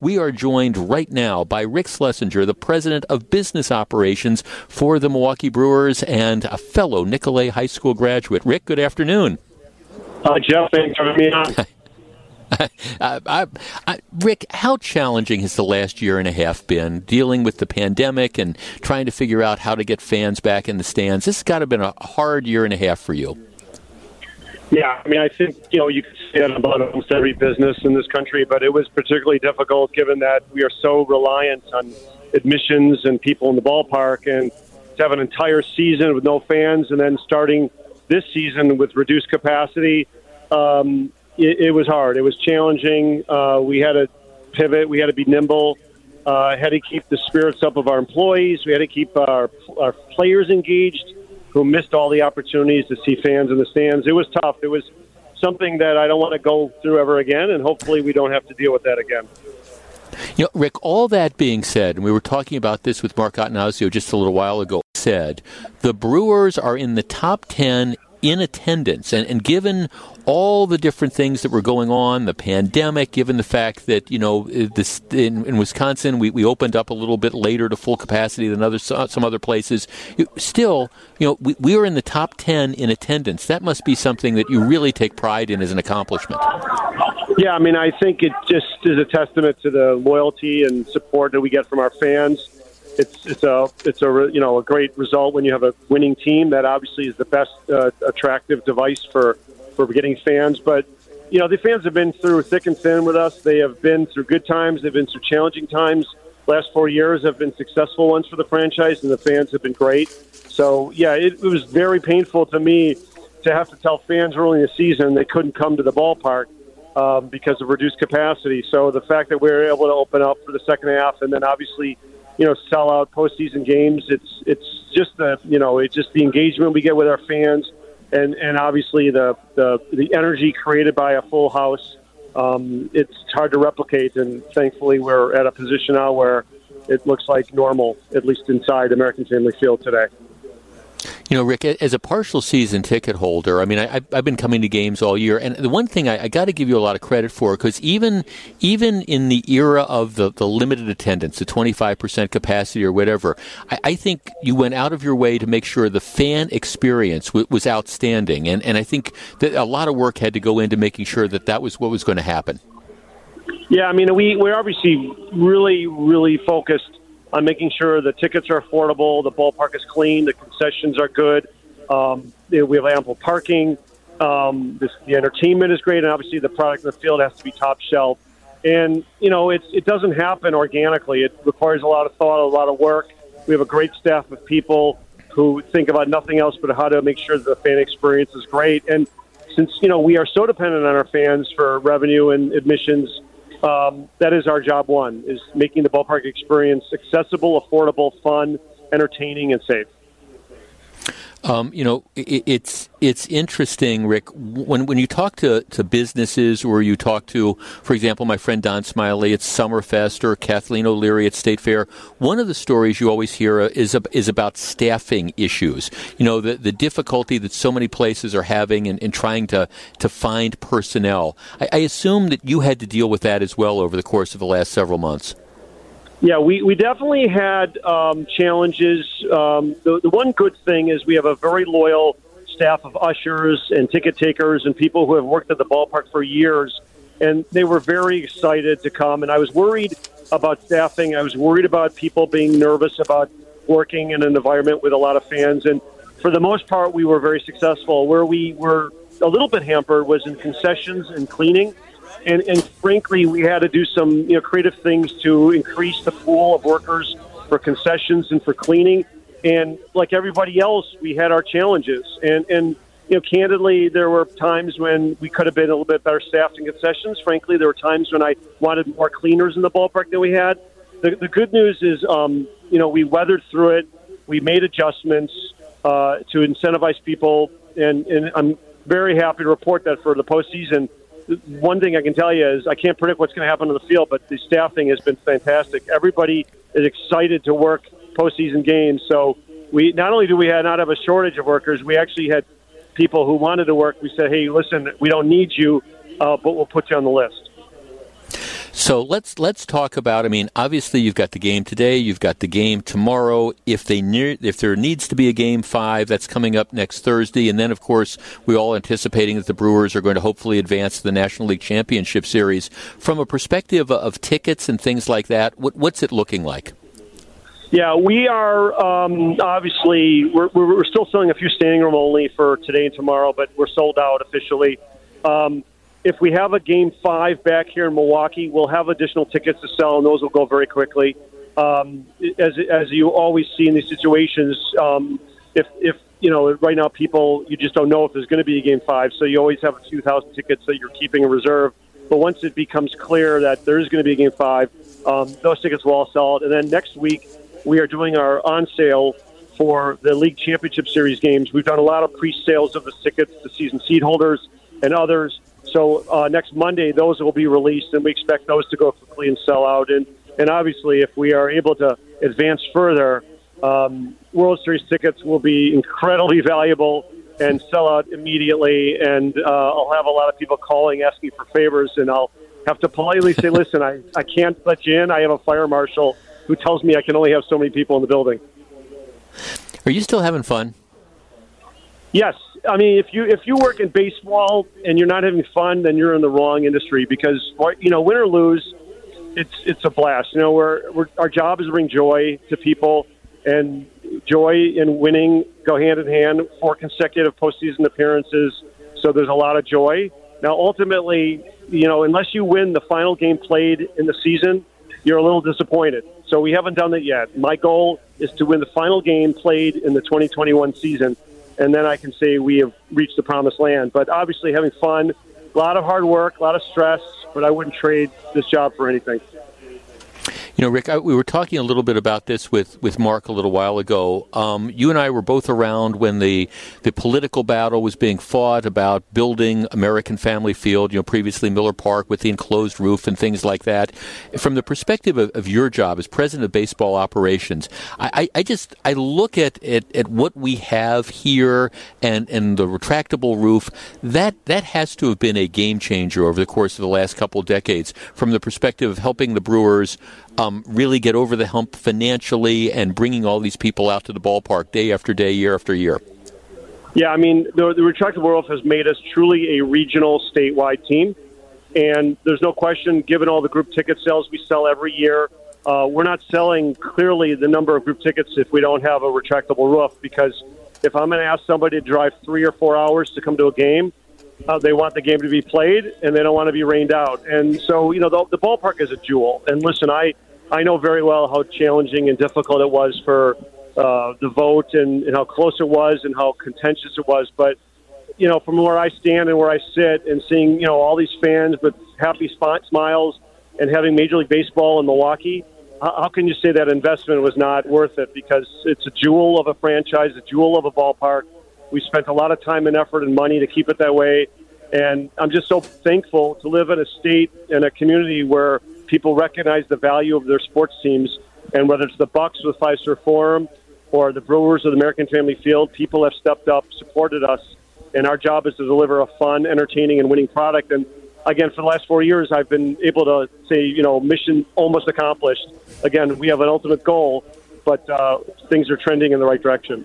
We are joined right now by Rick Schlesinger, the president of business operations for the Milwaukee Brewers and a fellow Nicolet High School graduate. Rick, good afternoon. Uh, Jeff, thanks for having me on. uh, I, I, Rick, how challenging has the last year and a half been dealing with the pandemic and trying to figure out how to get fans back in the stands? This has got to have been a hard year and a half for you. Yeah, I mean, I think you know you can say that about almost every business in this country, but it was particularly difficult given that we are so reliant on admissions and people in the ballpark, and to have an entire season with no fans, and then starting this season with reduced capacity, um, it, it was hard. It was challenging. Uh, we had to pivot. We had to be nimble. Uh, had to keep the spirits up of our employees. We had to keep our our players engaged who missed all the opportunities to see fans in the stands. It was tough. It was something that I don't want to go through ever again, and hopefully we don't have to deal with that again. You know, Rick, all that being said, and we were talking about this with Mark Attanasio just a little while ago, said the Brewers are in the top 10 in attendance. And, and given all the different things that were going on, the pandemic, given the fact that, you know, this, in, in Wisconsin, we, we opened up a little bit later to full capacity than other, some other places, still, you know, we, we are in the top 10 in attendance. That must be something that you really take pride in as an accomplishment. Yeah, I mean, I think it just is a testament to the loyalty and support that we get from our fans it's it's a it's a you know a great result when you have a winning team. That obviously is the best uh, attractive device for for getting fans. But you know the fans have been through thick and thin with us. They have been through good times. They've been through challenging times. Last four years have been successful ones for the franchise, and the fans have been great. So yeah, it, it was very painful to me to have to tell fans early in the season they couldn't come to the ballpark um, because of reduced capacity. So the fact that we were able to open up for the second half, and then obviously you know sell out postseason games. It's it's just the you know it's just the engagement we get with our fans, and and obviously the the the energy created by a full house. Um, it's hard to replicate, and thankfully we're at a position now where it looks like normal, at least inside American Family Field today. You know, Rick, as a partial season ticket holder, I mean, I, have been coming to games all year, and the one thing I, I got to give you a lot of credit for, because even even in the era of the, the limited attendance, the 25% capacity or whatever, I, I, think you went out of your way to make sure the fan experience w- was outstanding. And, and I think that a lot of work had to go into making sure that that was what was going to happen. Yeah, I mean, we, we're obviously really, really focused on making sure the tickets are affordable, the ballpark is clean, the concessions are good, um, we have ample parking, um, this, the entertainment is great, and obviously the product in the field has to be top shelf. And you know, it's, it doesn't happen organically. It requires a lot of thought, a lot of work. We have a great staff of people who think about nothing else but how to make sure the fan experience is great. And since you know we are so dependent on our fans for revenue and admissions um, that is our job one is making the ballpark experience accessible, affordable, fun, entertaining, and safe. Um, you know, it, it's it's interesting, Rick. When when you talk to, to businesses or you talk to, for example, my friend Don Smiley at Summerfest or Kathleen O'Leary at State Fair, one of the stories you always hear is is about staffing issues. You know, the the difficulty that so many places are having in, in trying to to find personnel. I, I assume that you had to deal with that as well over the course of the last several months. Yeah, we, we definitely had um, challenges. Um, the, the one good thing is we have a very loyal staff of ushers and ticket takers and people who have worked at the ballpark for years, and they were very excited to come. And I was worried about staffing. I was worried about people being nervous about working in an environment with a lot of fans. And for the most part, we were very successful. Where we were a little bit hampered was in concessions and cleaning and, and frankly, we had to do some you know creative things to increase the pool of workers for concessions and for cleaning. And like everybody else, we had our challenges. And and you know, candidly, there were times when we could have been a little bit better staffed in concessions. Frankly, there were times when I wanted more cleaners in the ballpark than we had. The, the good news is, um, you know, we weathered through it. We made adjustments uh, to incentivize people, and, and I'm very happy to report that for the postseason, one thing I can tell you is I can't predict what's going to happen on the field, but the staffing has been fantastic. Everybody is excited to work postseason games. So we not only do we have not have a shortage of workers, we actually had people who wanted to work. We said, "Hey, listen, we don't need you, uh, but we'll put you on the list." So let's let's talk about. I mean, obviously you've got the game today, you've got the game tomorrow. If they near, if there needs to be a game five, that's coming up next Thursday, and then of course we all anticipating that the Brewers are going to hopefully advance to the National League Championship Series. From a perspective of tickets and things like that, what, what's it looking like? Yeah, we are um, obviously we're, we're still selling a few standing room only for today and tomorrow, but we're sold out officially. Um, if we have a game five back here in Milwaukee, we'll have additional tickets to sell, and those will go very quickly. Um, as as you always see in these situations, um, if if you know right now people you just don't know if there's going to be a game five, so you always have a few thousand tickets that you're keeping in reserve. But once it becomes clear that there is going to be a game five, um, those tickets will all sell. And then next week we are doing our on sale for the league championship series games. We've done a lot of pre-sales of the tickets to season seed holders and others. So uh, next Monday, those will be released, and we expect those to go quickly and sell out. And and obviously, if we are able to advance further, um, World Series tickets will be incredibly valuable and sell out immediately. And uh, I'll have a lot of people calling asking for favors, and I'll have to politely say, "Listen, I I can't let you in. I have a fire marshal." who tells me I can only have so many people in the building. Are you still having fun? Yes, I mean if you if you work in baseball and you're not having fun, then you're in the wrong industry because you know win or lose, it's it's a blast. You know, we're, we're our job is to bring joy to people, and joy and winning go hand in hand. Four consecutive postseason appearances, so there's a lot of joy. Now, ultimately, you know, unless you win the final game played in the season, you're a little disappointed. So we haven't done it yet. My goal is to win the final game played in the 2021 season, and then I can say we have reached the promised land. But obviously, having fun, a lot of hard work, a lot of stress, but I wouldn't trade this job for anything. You know, Rick, I, we were talking a little bit about this with, with Mark a little while ago. Um, you and I were both around when the, the political battle was being fought about building American Family Field, you know, previously Miller Park with the enclosed roof and things like that. From the perspective of, of your job as president of baseball operations, I, I, I just I look at, at, at what we have here and, and the retractable roof. That that has to have been a game changer over the course of the last couple decades from the perspective of helping the Brewers um, really get over the hump financially and bringing all these people out to the ballpark day after day, year after year? Yeah, I mean, the, the retractable roof has made us truly a regional, statewide team. And there's no question, given all the group ticket sales we sell every year, uh, we're not selling clearly the number of group tickets if we don't have a retractable roof. Because if I'm going to ask somebody to drive three or four hours to come to a game, uh, they want the game to be played and they don't want to be rained out. And so, you know, the, the ballpark is a jewel. And listen, I I know very well how challenging and difficult it was for uh, the vote and, and how close it was and how contentious it was. But you know, from where I stand and where I sit, and seeing you know all these fans with happy spot smiles and having Major League Baseball in Milwaukee, how, how can you say that investment was not worth it? Because it's a jewel of a franchise, a jewel of a ballpark. We spent a lot of time and effort and money to keep it that way, and I'm just so thankful to live in a state and a community where people recognize the value of their sports teams, and whether it's the Bucks with Fiserv Forum or the Brewers with American Family Field, people have stepped up, supported us, and our job is to deliver a fun, entertaining, and winning product. And again, for the last four years, I've been able to say, you know, mission almost accomplished. Again, we have an ultimate goal, but uh, things are trending in the right direction.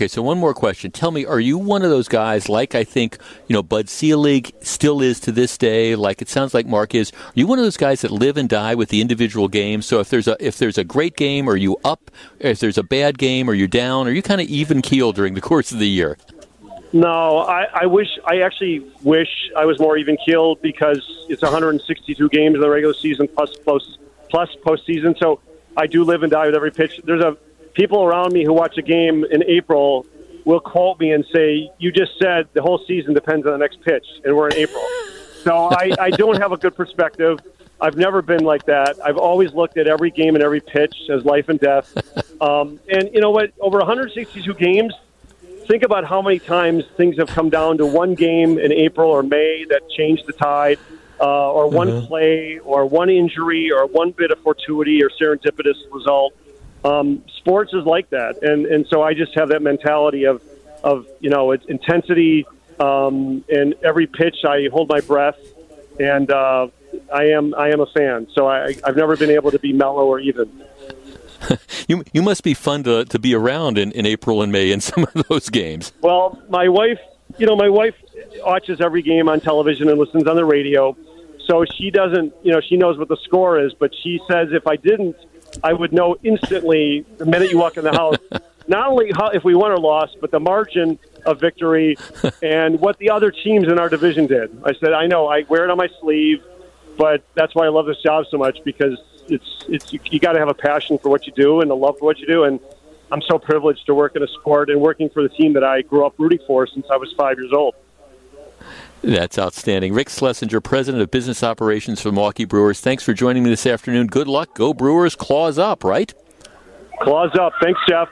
Okay, so one more question. Tell me, are you one of those guys, like I think, you know, Bud Selig still is to this day, like it sounds like Mark is, are you one of those guys that live and die with the individual game? So if there's a if there's a great game, are you up? If there's a bad game, are you down? Are you kind of even keel during the course of the year? No, I, I wish I actually wish I was more even keeled because it's 162 games in the regular season plus plus plus postseason. So I do live and die with every pitch. There's a people around me who watch a game in April will quote me and say, "You just said the whole season depends on the next pitch, and we're in April." so I, I don't have a good perspective. I've never been like that. I've always looked at every game and every pitch as life and death. Um, and you know what? Over 162 games, think about how many times things have come down to one game in April or May that changed the tide, uh, or one mm-hmm. play, or one injury, or one bit of fortuity or serendipitous result um, sports is like that, and and so I just have that mentality of of you know it's intensity, um, and every pitch I hold my breath, and uh, I am I am a fan. So I, I've never been able to be mellow or even. you you must be fun to, to be around in, in April and May in some of those games. Well, my wife, you know, my wife watches every game on television and listens on the radio. So she doesn't, you know, she knows what the score is, but she says if I didn't, I would know instantly the minute you walk in the house, not only how, if we won or lost, but the margin of victory and what the other teams in our division did. I said, I know, I wear it on my sleeve, but that's why I love this job so much because it's it's you, you got to have a passion for what you do and a love for what you do and I'm so privileged to work in a sport and working for the team that I grew up rooting for since I was 5 years old. That's outstanding. Rick Schlesinger, President of Business Operations for Milwaukee Brewers. Thanks for joining me this afternoon. Good luck. Go Brewers. Claws up, right? Claws up. Thanks, Jeff.